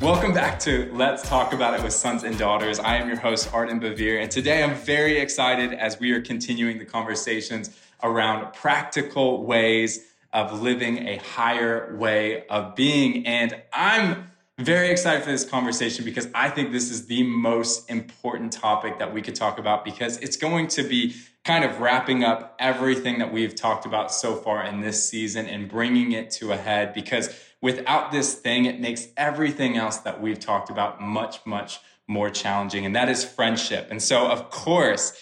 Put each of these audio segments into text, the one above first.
Welcome back to Let's Talk About It with Sons and Daughters. I am your host, Arden Bevere, and today I'm very excited as we are continuing the conversations around practical ways of living a higher way of being. And I'm very excited for this conversation because I think this is the most important topic that we could talk about because it's going to be kind of wrapping up everything that we've talked about so far in this season and bringing it to a head because without this thing, it makes everything else that we've talked about much, much more challenging. And that is friendship. And so, of course,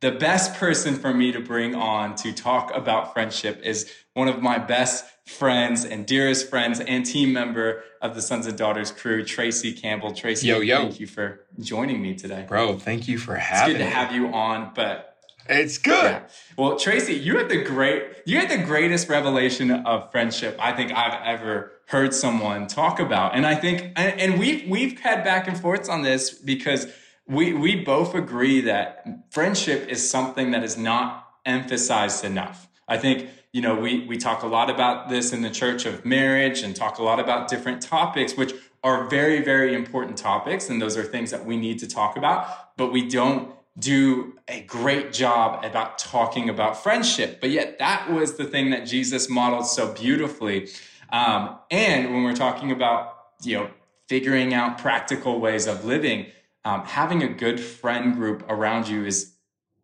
the best person for me to bring on to talk about friendship is one of my best friends and dearest friends and team member of the Sons and Daughters crew, Tracy Campbell. Tracy, yo, yo. thank you for joining me today. Bro, thank you for having me. It's good to have you on, but it's good. Yeah. Well, Tracy, you had the great you had the greatest revelation of friendship I think I've ever heard someone talk about. And I think and, we've we've had back and forths on this because we we both agree that friendship is something that is not emphasized enough. I think you know we we talk a lot about this in the church of marriage and talk a lot about different topics which are very very important topics and those are things that we need to talk about but we don't do a great job about talking about friendship. But yet, that was the thing that Jesus modeled so beautifully. Um, and when we're talking about, you know, figuring out practical ways of living, um, having a good friend group around you is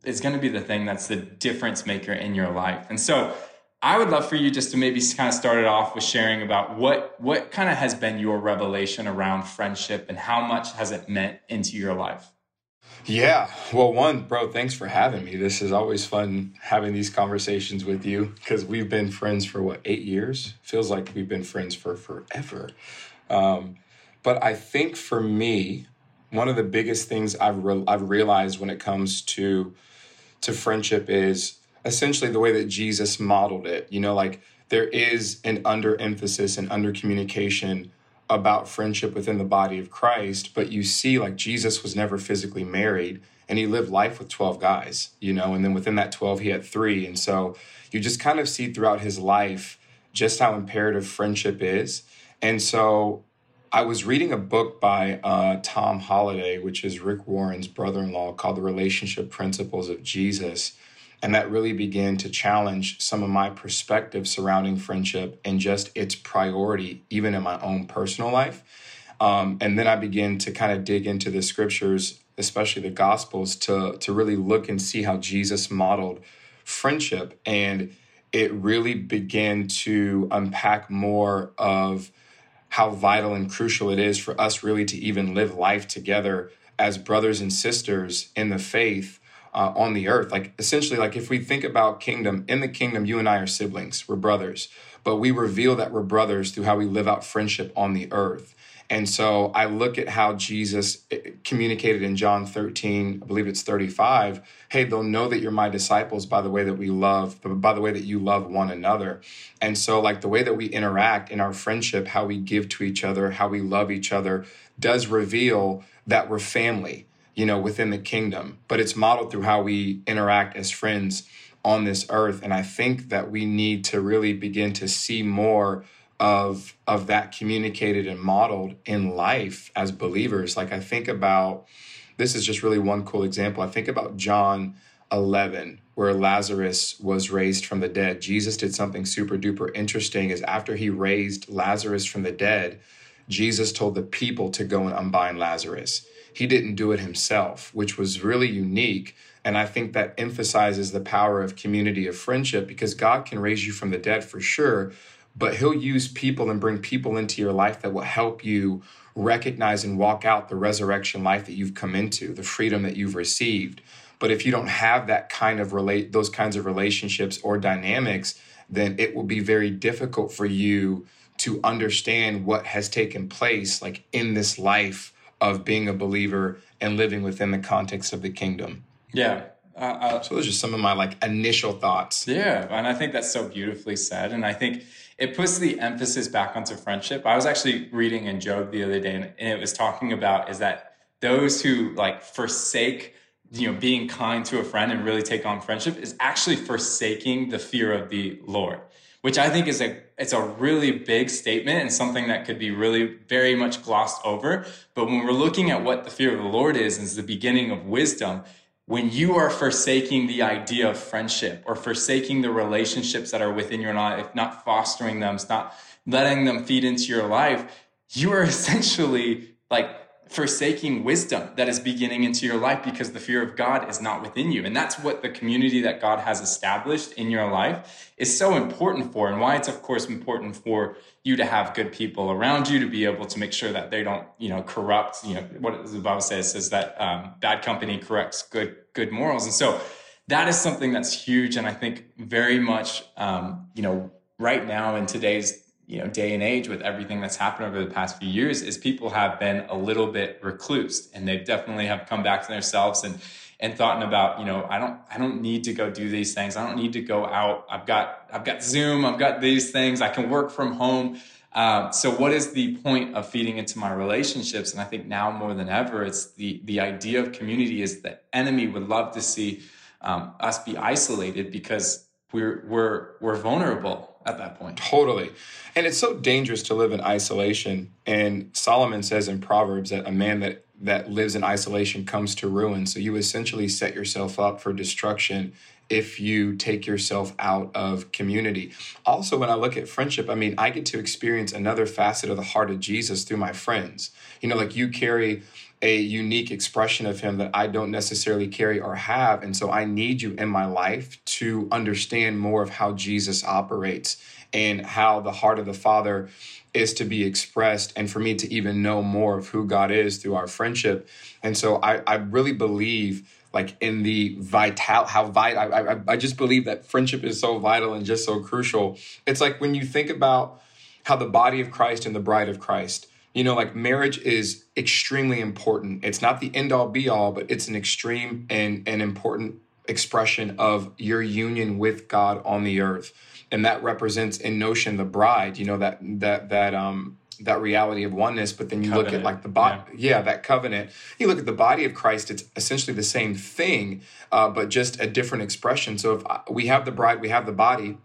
is going to be the thing that's the difference maker in your life. And so, I would love for you just to maybe kind of start it off with sharing about what what kind of has been your revelation around friendship and how much has it meant into your life. Yeah. Well, one, bro, thanks for having me. This is always fun having these conversations with you because we've been friends for what, eight years? Feels like we've been friends for forever. Um, but I think for me, one of the biggest things I've, re- I've realized when it comes to to friendship is essentially the way that Jesus modeled it. You know, like there is an under emphasis and under communication about friendship within the body of Christ, but you see, like, Jesus was never physically married and he lived life with 12 guys, you know, and then within that 12, he had three. And so you just kind of see throughout his life just how imperative friendship is. And so I was reading a book by uh, Tom Holladay, which is Rick Warren's brother in law, called The Relationship Principles of Jesus. And that really began to challenge some of my perspective surrounding friendship and just its priority, even in my own personal life. Um, and then I began to kind of dig into the scriptures, especially the gospels, to, to really look and see how Jesus modeled friendship. And it really began to unpack more of how vital and crucial it is for us really to even live life together as brothers and sisters in the faith uh, on the earth. Like essentially, like if we think about kingdom, in the kingdom, you and I are siblings, we're brothers, but we reveal that we're brothers through how we live out friendship on the earth. And so I look at how Jesus eh, communicated in John 13, I believe it's 35. Hey, they'll know that you're my disciples by the way that we love, by the way that you love one another. And so, like the way that we interact in our friendship, how we give to each other, how we love each other, does reveal that we're family you know, within the kingdom, but it's modeled through how we interact as friends on this earth. And I think that we need to really begin to see more of of that communicated and modeled in life as believers. Like I think about this is just really one cool example. I think about John 11 where Lazarus was raised from the dead. Jesus did something super duper interesting is after he raised Lazarus from the dead, Jesus told the people to go and unbind Lazarus he didn't do it himself, which was really unique. And I think that emphasizes the power of community of friendship because God can raise you from the dead for sure, but He'll use people and bring people into your life that will help you recognize and walk out the resurrection life that you've come into, the freedom that you've received. But if you don't have that kind of relate those kinds of relationships or dynamics, then it will be very difficult for you to understand what has taken place like in this life of being a believer and living within the context of the kingdom. Yeah. Uh, uh, so those are some of my like initial thoughts. Yeah, and I think that's so beautifully said. And I think it puts the emphasis back onto friendship. I was actually reading in Job the other day, and, and it was talking about is that those who like forsake you know being kind to a friend and really take on friendship is actually forsaking the fear of the lord which I think is a it's a really big statement and something that could be really very much glossed over. But when we're looking at what the fear of the Lord is, is the beginning of wisdom. When you are forsaking the idea of friendship or forsaking the relationships that are within your life, not fostering them, not letting them feed into your life, you are essentially like forsaking wisdom that is beginning into your life because the fear of God is not within you. And that's what the community that God has established in your life is so important for, and why it's, of course, important for you to have good people around you to be able to make sure that they don't, you know, corrupt, you know, what the Bible says says that um, bad company corrects good, good morals. And so that is something that's huge. And I think very much, um, you know, right now in today's you know day and age with everything that's happened over the past few years is people have been a little bit recluse and they definitely have come back to themselves and and thought about you know i don't i don't need to go do these things. I don't need to go out. I've got i've got zoom. I've got these things. I can work from home. Uh, so what is the point of feeding into my relationships? And i think now more than ever it's the the idea of community is the enemy. Would love to see um, us be isolated because we're we're we're vulnerable. Totally. And it's so dangerous to live in isolation. And Solomon says in Proverbs that a man that that lives in isolation comes to ruin. So you essentially set yourself up for destruction if you take yourself out of community. Also, when I look at friendship, I mean, I get to experience another facet of the heart of Jesus through my friends. You know, like you carry a unique expression of him that I don't necessarily carry or have. And so I need you in my life to understand more of how Jesus operates and how the heart of the Father is to be expressed and for me to even know more of who God is through our friendship. And so I, I really believe like in the vital how vital I, I, I just believe that friendship is so vital and just so crucial. It's like when you think about how the body of Christ and the bride of Christ you know, like marriage is extremely important. It's not the end all be all, but it's an extreme and an important expression of your union with God on the earth. And that represents in notion the bride, you know, that that that um that reality of oneness, but then you covenant. look at like the body, yeah. yeah. that covenant. You look at the body of Christ; it's essentially the same thing, uh, but just a different expression. So if we have the bride, we have the body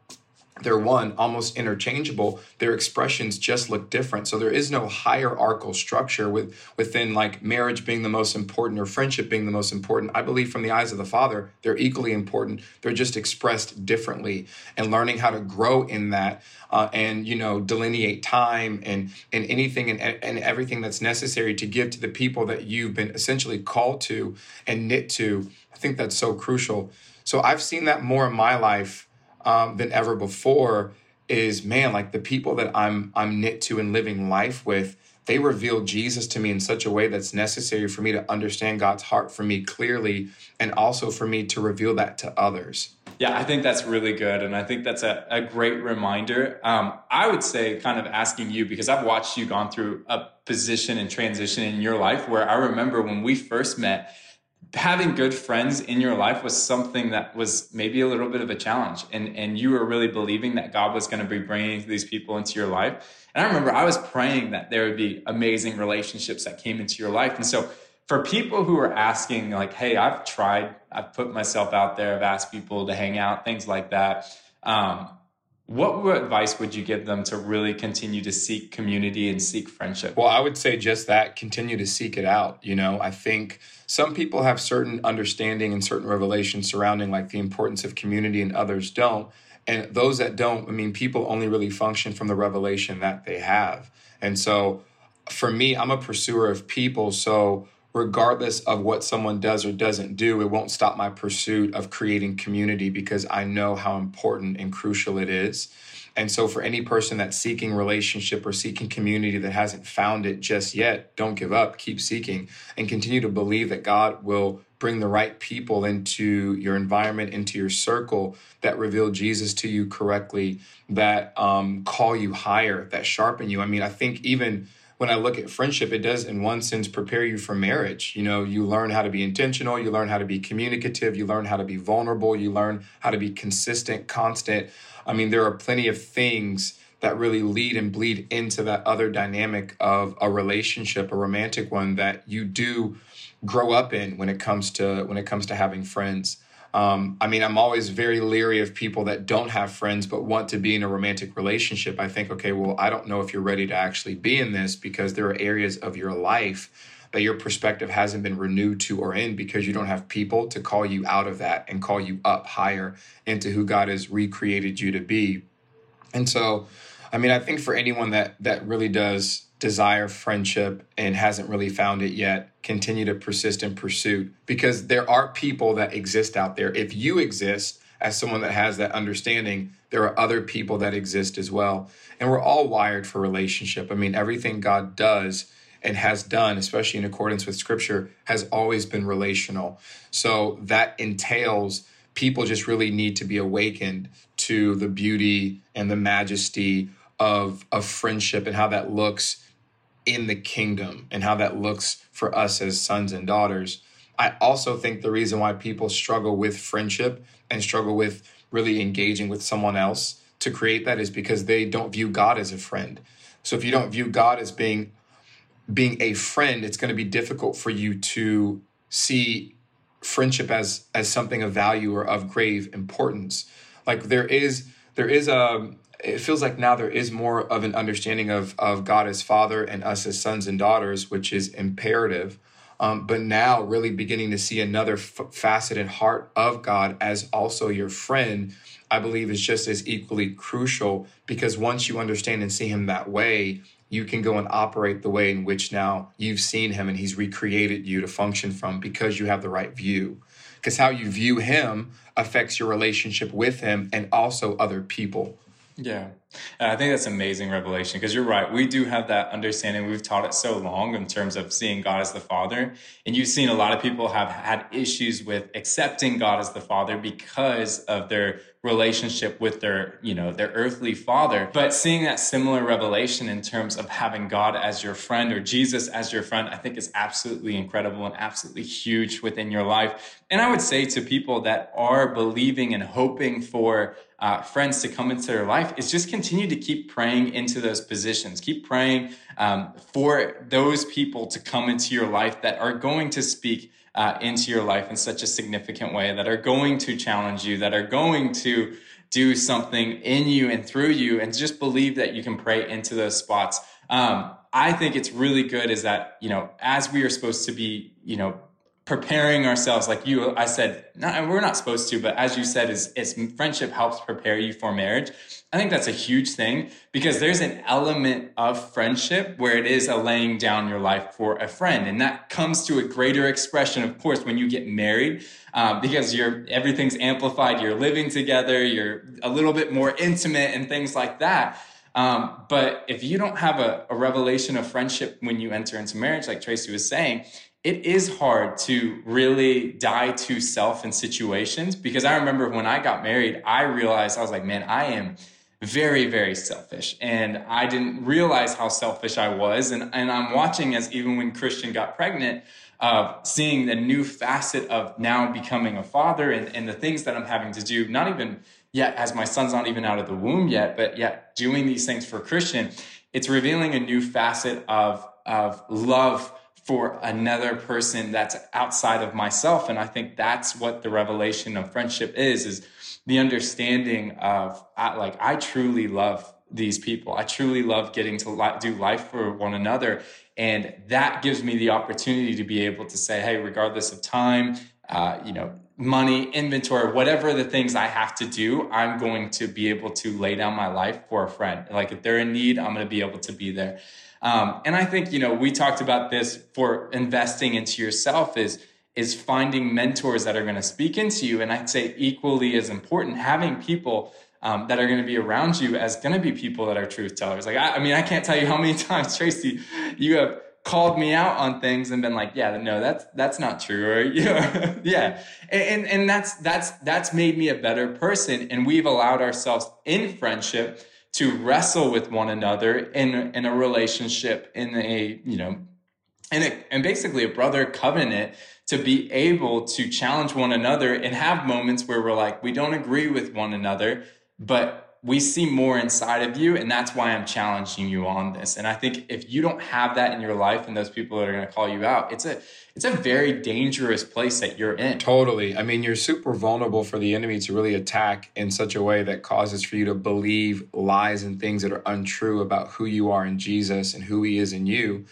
they're one almost interchangeable. Their expressions just look different. So there is no hierarchical structure with within like marriage being the most important or friendship being the most important. I believe from the eyes of the father they're equally important. They're just expressed differently. And learning how to grow in that uh, and you know delineate time and and anything and, and everything that's necessary to give to the people that you've been essentially called to and knit to i think that's so crucial. So i've seen that more in my life um, than ever before is man like the people that i'm i'm knit to and living life with they reveal jesus to me in such a way that's necessary for me to understand god's heart for me clearly and also for me to reveal that to others. Yeah i think that's really good and i think that's a, a great reminder. Um, i would say kind of asking you because i've watched you gone through a position and transition in your life where i remember when we first met having good friends in your life was something that was maybe a little bit of a challenge. And and you were really believing that God was going to be bringing these people into your life. And I remember I was praying that there would be amazing relationships that came into your life. And so for people who are asking like hey I've tried I've put myself out there I've asked people to hang out things like that um, what advice would you give them to really continue to seek community and seek friendship? Well, I would say just that continue to seek it out. You know, I think some people have certain understanding and certain revelations surrounding like the importance of community and others don't. And those that don't, I mean, people only really function from the revelation that they have. And so for me, I'm a pursuer of people. So regardless of what someone does or doesn't do, it won't stop my pursuit of creating community because I know how important and crucial it is. And so, for any person that's seeking relationship or seeking community that hasn't found it just yet, don't give up. Keep seeking and continue to believe that God will bring the right people into your environment, into your circle that reveal Jesus to you correctly, that um, call you higher, that sharpen you. I mean, I think even when I look at friendship, it does, in one sense, prepare you for marriage. You know, you learn how to be intentional, you learn how to be communicative, you learn how to be vulnerable, you learn how to be consistent, constant. I mean, there are plenty of things that really lead and bleed into that other dynamic of a relationship, a romantic one that you do grow up in when it comes to when it comes to having friends. Um, I mean, I'm always very leery of people that don't have friends but want to be in a romantic relationship. I think, okay, well, I don't know if you're ready to actually be in this because there are areas of your life that your perspective hasn't been renewed to or in because you don't have people to call you out of that and call you up higher into who God has recreated you to be. And so, I mean, I think for anyone that that really does desire friendship and hasn't really found it yet, continue to persist in pursuit because there are people that exist out there. If you exist as someone that has that understanding, there are other people that exist as well. And we're all wired for relationship. I mean, everything God does and has done, especially in accordance with scripture, has always been relational. So that entails people just really need to be awakened to the beauty and the majesty of, of friendship and how that looks in the kingdom and how that looks for us as sons and daughters. I also think the reason why people struggle with friendship and struggle with really engaging with someone else to create that is because they don't view God as a friend. So if you don't view God as being being a friend, it's going to be difficult for you to see friendship as as something of value or of grave importance. Like there is there is a it feels like now there is more of an understanding of of God as Father and us as sons and daughters, which is imperative. Um, but now, really beginning to see another f- faceted heart of God as also your friend, I believe is just as equally crucial because once you understand and see Him that way, you can go and operate the way in which now you've seen him and he's recreated you to function from because you have the right view. Because how you view him affects your relationship with him and also other people. Yeah. And I think that's amazing revelation because you're right. We do have that understanding. We've taught it so long in terms of seeing God as the Father. And you've seen a lot of people have had issues with accepting God as the Father because of their relationship with their, you know, their earthly father. But seeing that similar revelation in terms of having God as your friend or Jesus as your friend, I think is absolutely incredible and absolutely huge within your life. And I would say to people that are believing and hoping for uh, friends to come into their life is just continue to keep praying into those positions. Keep praying um, for those people to come into your life that are going to speak uh, into your life in such a significant way, that are going to challenge you, that are going to do something in you and through you, and just believe that you can pray into those spots. Um, I think it's really good is that, you know, as we are supposed to be, you know, preparing ourselves like you i said we're not supposed to but as you said is, is friendship helps prepare you for marriage. I think that's a huge thing because there's an element of friendship where it is a laying down your life for a friend. And that comes to a greater expression of course when you get married um, because you're everything's amplified you're living together you're a little bit more intimate and things like that. Um, but if you don't have a, a revelation of friendship when you enter into marriage like tracy was saying it is hard to really die to self in situations because I remember when I got married, I realized I was like, man, I am very, very selfish. And I didn't realize how selfish I was. And, and I'm watching as even when Christian got pregnant, of seeing the new facet of now becoming a father and, and the things that I'm having to do, not even yet as my son's not even out of the womb yet, but yet doing these things for Christian, it's revealing a new facet of, of love for another person that's outside of myself. And i think that's what the revelation of friendship is is the understanding of like i truly love these people. I truly love getting to do life for one another. And that gives me the opportunity to be able to say hey regardless of time uh, you know money inventory whatever the things i have to do i'm going to be able to lay down my life for a friend. Like if they're in need i'm going to be able to be there um, and I think, you know, we talked about this for investing into yourself is, is finding mentors that are going to speak into you. And I'd say equally as important, having people um, that are going to be around you as going to be people that are truth tellers. Like, I, I mean, I can't tell you how many times, Tracy, you have called me out on things and been like, yeah, no, that's, that's not true. Or, know, yeah. And, and that's, that's, that's made me a better person. And we've allowed ourselves in friendship to wrestle with one another in in a relationship in a you know and and basically a brother covenant to be able to challenge one another and have moments where we're like we don't agree with one another but we see more inside of you and that's why i'm challenging you on this. And i think if you don't have that in your life and those people that are going to call you out it's a it's a very dangerous place that you're in. Totally. I mean you're super vulnerable for the enemy to really attack in such a way that causes for you to believe lies and things that are untrue about who you are in jesus and who he is in you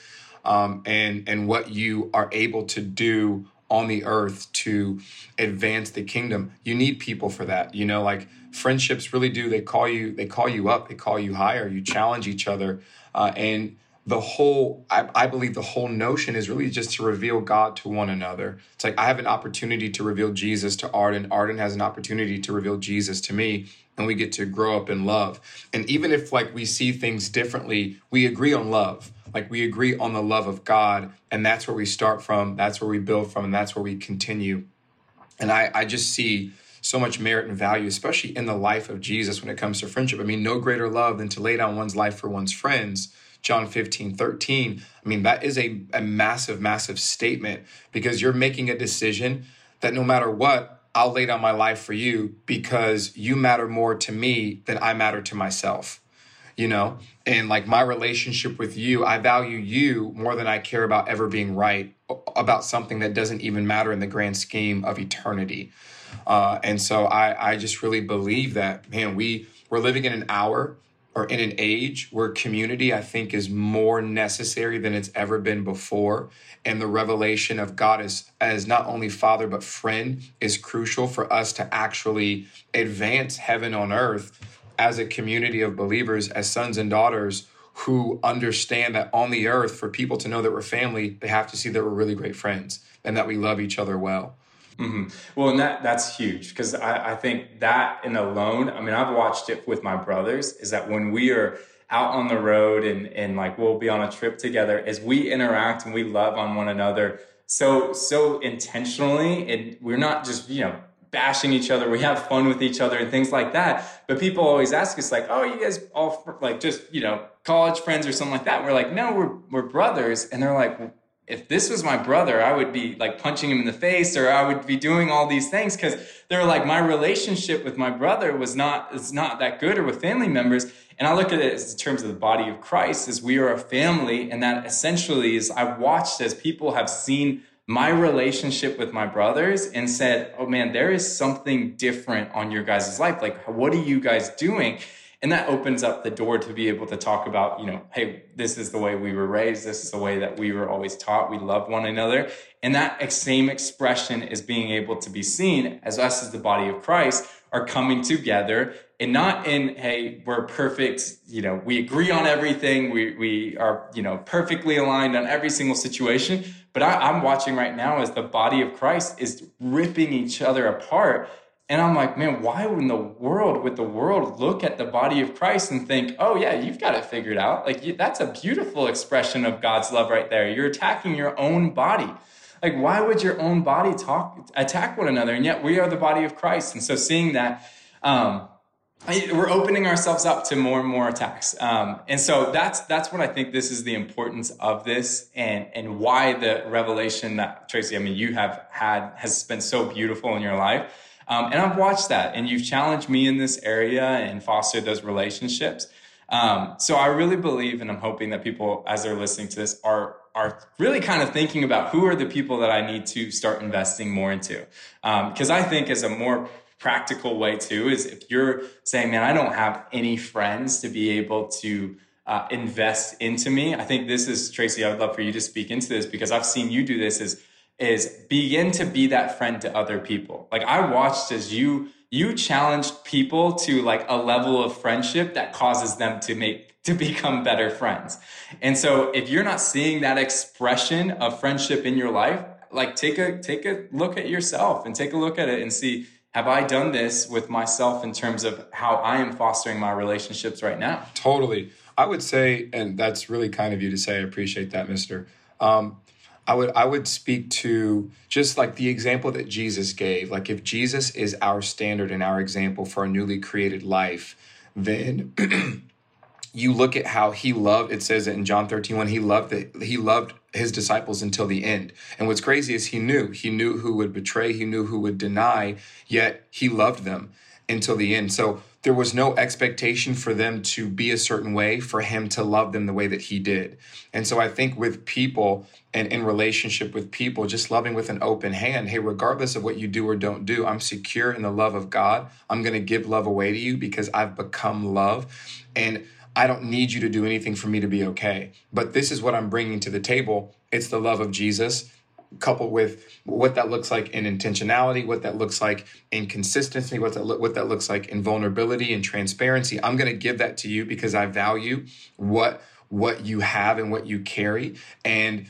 um, and and what you are able to do on the earth to advance the kingdom. You need people for that you know like friendships really do they call you they call you up they call you higher you challenge each other uh, and the whole I, I believe the whole notion is really just to reveal god to one another it's like i have an opportunity to reveal jesus to arden arden has an opportunity to reveal jesus to me and we get to grow up in love and even if like we see things differently we agree on love like we agree on the love of god and that's where we start from that's where we build from and that's where we continue and i i just see so much merit and value, especially in the life of Jesus when it comes to friendship. I mean, no greater love than to lay down one's life for one's friends. John 15, 13. I mean, that is a, a massive, massive statement because you're making a decision that no matter what, I'll lay down my life for you because you matter more to me than I matter to myself. You know, and like my relationship with you, I value you more than I care about ever being right about something that doesn't even matter in the grand scheme of eternity. Uh, and so I, I just really believe that, man, we, we're living in an hour or in an age where community, I think, is more necessary than it's ever been before. And the revelation of God as, as not only father, but friend is crucial for us to actually advance heaven on earth as a community of believers, as sons and daughters who understand that on the earth, for people to know that we're family, they have to see that we're really great friends and that we love each other well. Mm-hmm. Well, and that that's huge because I, I think that in alone, I mean, I've watched it with my brothers. Is that when we are out on the road and and like we'll be on a trip together, as we interact and we love on one another so so intentionally, and we're not just you know bashing each other. We have fun with each other and things like that. But people always ask us like, "Oh, you guys all like just you know college friends or something like that?" And we're like, "No, we're we're brothers," and they're like if this was my brother, I would be like punching him in the face or I would be doing all these things because they're like my relationship with my brother was not is not that good or with family members. And I look at it as in terms of the body of Christ, as we are a family, and that essentially is I've watched as people have seen my relationship with my brothers and said, Oh man, there is something different on your guys' life. Like, what are you guys doing? And that opens up the door to be able to talk about you know hey this is the way we were raised. This is the way that we were always taught. We love one another. And that same expression is being able to be seen as us as the body of christ are coming together and not in hey we're perfect you know we agree on everything. We, we are you know perfectly aligned on every single situation. But I, i'm watching right now as the body of christ is ripping each other apart and I'm like, man, why in the world would the world look at the body of Christ and think, oh, yeah, you've got it figured out? Like, that's a beautiful expression of God's love right there. You're attacking your own body. Like, why would your own body talk, attack one another? And yet we are the body of Christ. And so seeing that, um, we're opening ourselves up to more and more attacks. Um, and so that's that's what I think this is the importance of this and and why the revelation that Tracy, I mean, you have had has been so beautiful in your life um, and I've watched that, and you've challenged me in this area and fostered those relationships. Um, so I really believe, and I'm hoping that people, as they're listening to this, are are really kind of thinking about who are the people that I need to start investing more into. Because um, I think, as a more practical way too, is if you're saying, "Man, I don't have any friends to be able to." Uh, invest into me. I think this is Tracy. I would love for you to speak into this because I've seen you do this. Is is begin to be that friend to other people. Like I watched as you you challenged people to like a level of friendship that causes them to make to become better friends. And so if you're not seeing that expression of friendship in your life, like take a take a look at yourself and take a look at it and see have I done this with myself in terms of how I am fostering my relationships right now? Totally. I would say, and that's really kind of you to say, I appreciate that, mister. Um, I would I would speak to just like the example that Jesus gave. Like if Jesus is our standard and our example for a newly created life, then you look at how he loved it says in John 13 when he loved it, he loved his disciples until the end. And what's crazy is he knew. He knew who would betray, he knew who would deny, yet he loved them until the end. So there was no expectation for them to be a certain way for him to love them the way that he did. And so I think with people and in relationship with people, just loving with an open hand, hey, regardless of what you do or don't do, I'm secure in the love of God. I'm going to give love away to you because I've become love. And I don't need you to do anything for me to be okay. But this is what I'm bringing to the table. It's the love of Jesus coupled with what that looks like in intentionality, what that looks like in consistency, what that lo- what that looks like in vulnerability and transparency. I'm going to give that to you because I value what what you have and what you carry and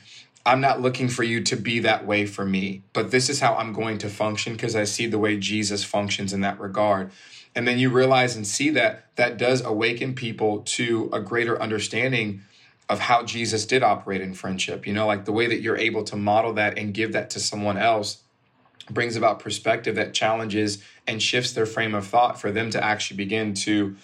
I'm not looking for you to be that way for me, but this is how I'm going to function because I see the way Jesus functions in that regard. And then you realize and see that that does awaken people to a greater understanding of how Jesus did operate in friendship. You know, like the way that you're able to model that and give that to someone else brings about perspective that challenges and shifts their frame of thought for them to actually begin to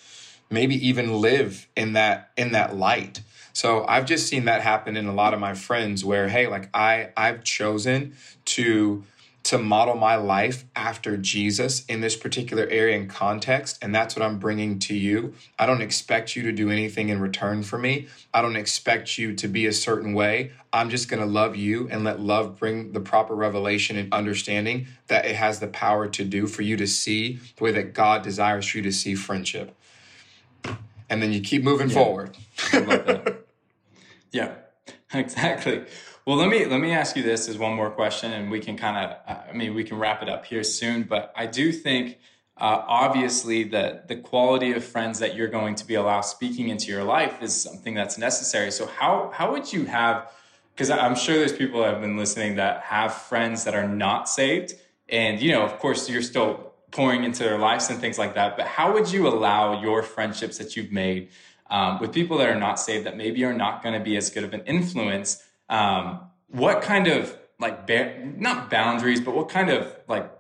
maybe even live in that in that light. So I've just seen that happen in a lot of my friends where hey, like I I've chosen to to model my life after Jesus in this particular area and context. And that's what I'm bringing to you. I don't expect you to do anything in return for me. I don't expect you to be a certain way. I'm just going to love you and let love bring the proper revelation and understanding that it has the power to do for you to see the way that God desires for you to see friendship. And then you keep moving yeah. forward. yeah, exactly. Well, let me let me ask you this as one more question, and we can kind of, I mean, we can wrap it up here soon. But I do think, uh, obviously, that the quality of friends that you're going to be allowed speaking into your life is something that's necessary. So how how would you have? Because I'm sure there's people that have been listening that have friends that are not saved, and you know, of course, you're still pouring into their lives and things like that. But how would you allow your friendships that you've made um, with people that are not saved, that maybe are not going to be as good of an influence? Um, what kind of like ba- not boundaries, but what kind of like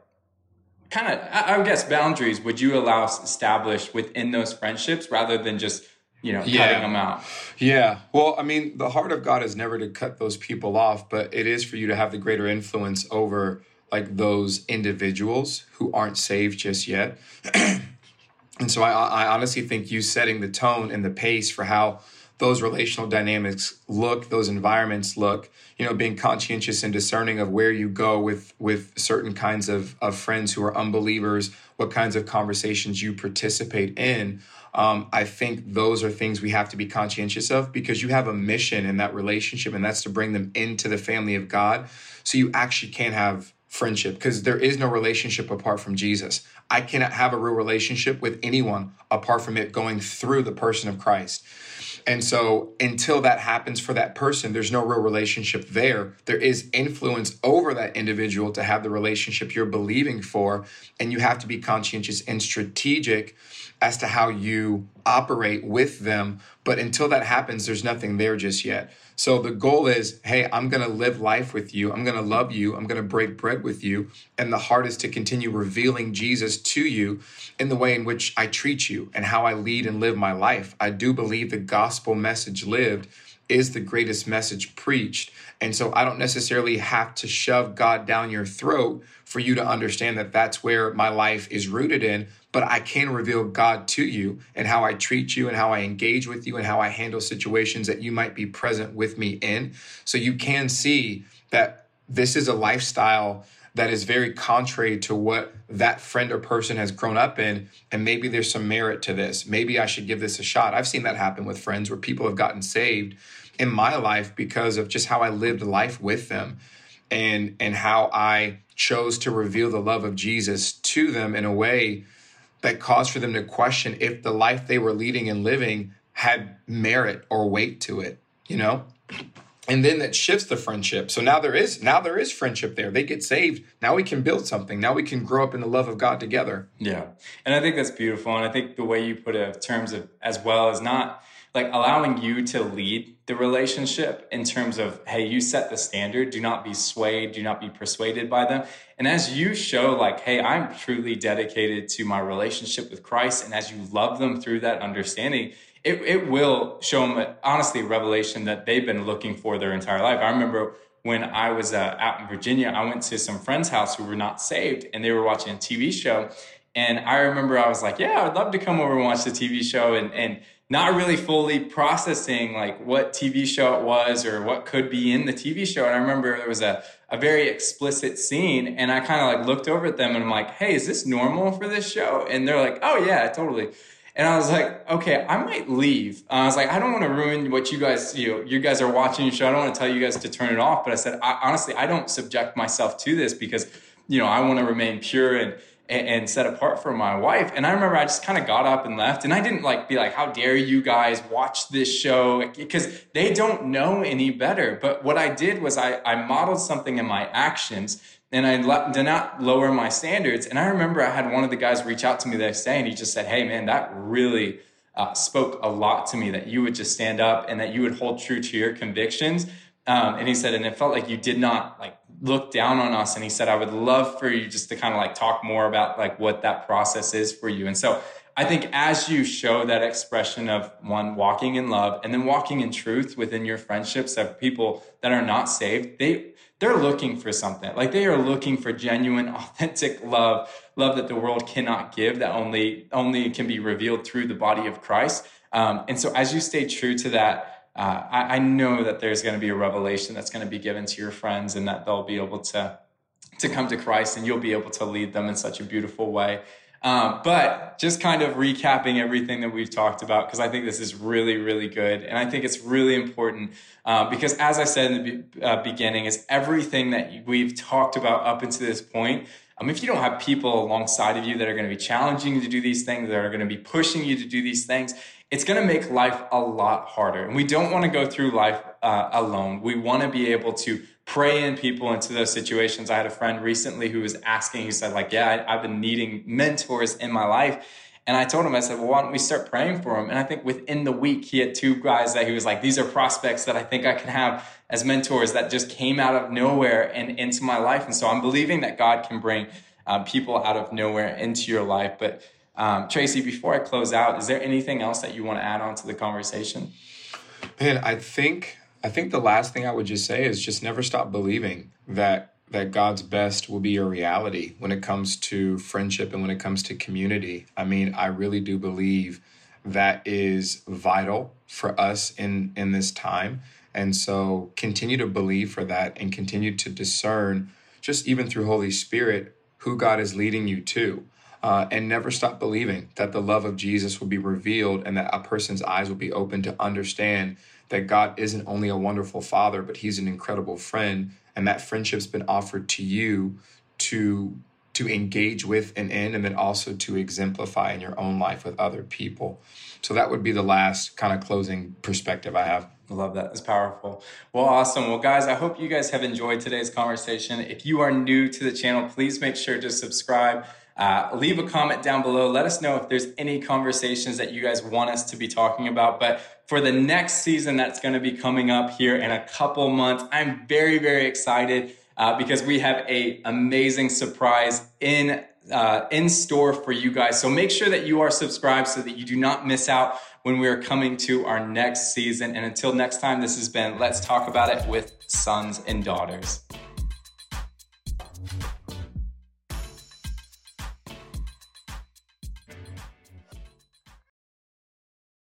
kind of I, I guess boundaries would you allow established within those friendships rather than just you know yeah. cutting them out? Yeah. Well, I mean, the heart of God is never to cut those people off, but it is for you to have the greater influence over like those individuals who aren't saved just yet. and so I, I honestly think you setting the tone and the pace for how those relational dynamics look, those environments look, you know, being conscientious and discerning of where you go with with certain kinds of, of friends who are unbelievers, what kinds of conversations you participate in. Um, I think those are things we have to be conscientious of because you have a mission in that relationship, and that's to bring them into the family of God. So you actually can't have friendship because there is no relationship apart from Jesus. I cannot have a real relationship with anyone apart from it going through the person of Christ. And so until that happens for that person, there's no real relationship there. There is influence over that individual to have the relationship you're believing for. And you have to be conscientious and strategic as to how you operate with them. But until that happens, there's nothing there just yet. So the goal is hey, I'm going to live life with you. I'm going to love you. I'm going to break bread with you. And the heart is to continue revealing Jesus to you in the way in which I treat you and how I lead and live my life. I do believe the gospel message lived is the greatest message preached. And so I don't necessarily have to shove God down your throat for you to understand that that's where my life is rooted in, but I can reveal God to you and how I treat you and how I engage with you and how I handle situations that you might be present with me in. So you can see that this is a lifestyle that is very contrary to what that friend or person has grown up in. And maybe there's some merit to this. Maybe I should give this a shot. I've seen that happen with friends where people have gotten saved in my life because of just how I lived life with them and and how I chose to reveal the love of Jesus to them in a way that caused for them to question if the life they were leading and living had merit or weight to it, you know? and then that shifts the friendship. So now there is now there is friendship there. They get saved. Now we can build something. Now we can grow up in the love of god together. Yeah. And i think that's beautiful. And i think the way you put it in terms of as well as not like allowing you to lead the relationship in terms of hey you set the standard do not be swayed do not be persuaded by them and as you show like hey i'm truly dedicated to my relationship with christ and as you love them through that understanding it, it will show them honestly revelation that they've been looking for their entire life. I remember when I was uh, out in Virginia, I went to some friend's house who were not saved and they were watching a TV show. And I remember I was like, yeah, I'd love to come over and watch the TV show and, and not really fully processing like what TV show it was or what could be in the TV show. And I remember there was a, a very explicit scene and I kind of like looked over at them and I'm like, hey, is this normal for this show? And they're like, oh yeah, totally. And I was like, okay, I might leave. Uh, I was like, I don't want to ruin what you guys, you know, you guys are watching your show. I don't want to tell you guys to turn it off. But I said, I, honestly, I don't subject myself to this because, you know, I want to remain pure and, and, and set apart for my wife. And I remember I just kind of got up and left. And I didn't like be like, how dare you guys watch this show? Because they don't know any better. But what I did was I, I modeled something in my actions and I did not lower my standards. And I remember I had one of the guys reach out to me the next day and he just said, Hey, man, that really uh, spoke a lot to me that you would just stand up and that you would hold true to your convictions. Um, and he said, and it felt like you did not like look down on us. And he said, I would love for you just to kind of like talk more about like what that process is for you. And so I think as you show that expression of one walking in love and then walking in truth within your friendships of people that are not saved, they they're looking for something. Like they are looking for genuine, authentic love, love that the world cannot give, that only only can be revealed through the body of Christ. Um, and so, as you stay true to that, uh, I, I know that there's going to be a revelation that's going to be given to your friends, and that they'll be able to to come to Christ, and you'll be able to lead them in such a beautiful way. Um, but just kind of recapping everything that we've talked about, because I think this is really, really good. And I think it's really important uh, because, as I said in the be- uh, beginning, is everything that we've talked about up until this point. Um, if you don't have people alongside of you that are going to be challenging you to do these things, that are going to be pushing you to do these things, it's going to make life a lot harder. And we don't want to go through life uh, alone. We want to be able to pray in people into those situations. I had a friend recently who was asking, he said, like, yeah, I, have been needing mentors in my life. And I told him, I said, well, why don't we start praying for him? And I think within the week, he had two guys that he was like, these are prospects that I think I can have as mentors that just came out of nowhere and into my life. And so I'm believing that God can bring uh, people out of nowhere into your life. But um, Tracy, before I close out, is there anything else that you want to add on to the conversation? Man, I think I think the last thing I would just say is just never stop believing that that God's best will be your reality when it comes to friendship and when it comes to community. I mean, I really do believe that is vital for us in in this time. And so continue to believe for that and continue to discern just even through Holy Spirit who God is leading you to. Uh, and never stop believing that the love of Jesus will be revealed and that a person's eyes will be open to understand that God isn't only a wonderful father, but he's an incredible friend. And that friendship's been offered to you to to engage with and in, and then also to exemplify in your own life with other people. So that would be the last kind of closing perspective I have. Love that. It's powerful. Well, awesome. Well, guys, I hope you guys have enjoyed today's conversation. If you are new to the channel, please make sure to subscribe. Uh, leave a comment down below. Let us know if there's any conversations that you guys want us to be talking about. But for the next season that's going to be coming up here in a couple months, I'm very, very excited uh, because we have a amazing surprise in uh, in store for you guys. So make sure that you are subscribed so that you do not miss out when we are coming to our next season. And until next time, this has been Let's Talk About It with Sons and Daughters.